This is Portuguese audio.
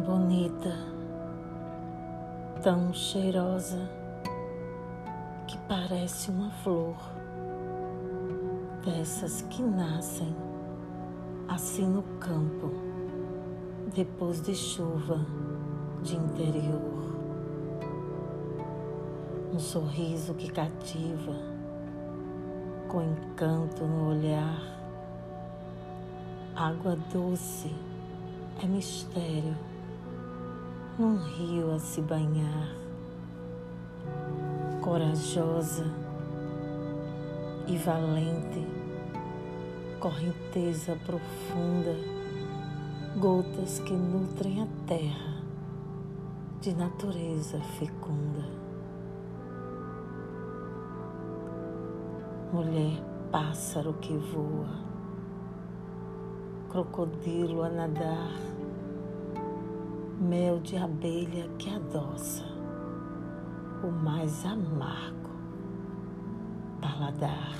bonita, tão cheirosa que parece uma flor, dessas que nascem assim no campo, depois de chuva de interior. Um sorriso que cativa, com encanto no olhar, água doce é mistério num rio a se banhar, corajosa e valente, correnteza profunda, gotas que nutrem a terra de natureza fecunda. Mulher pássaro que voa crocodilo a nadar, mel de abelha que adoça o mais amargo paladar.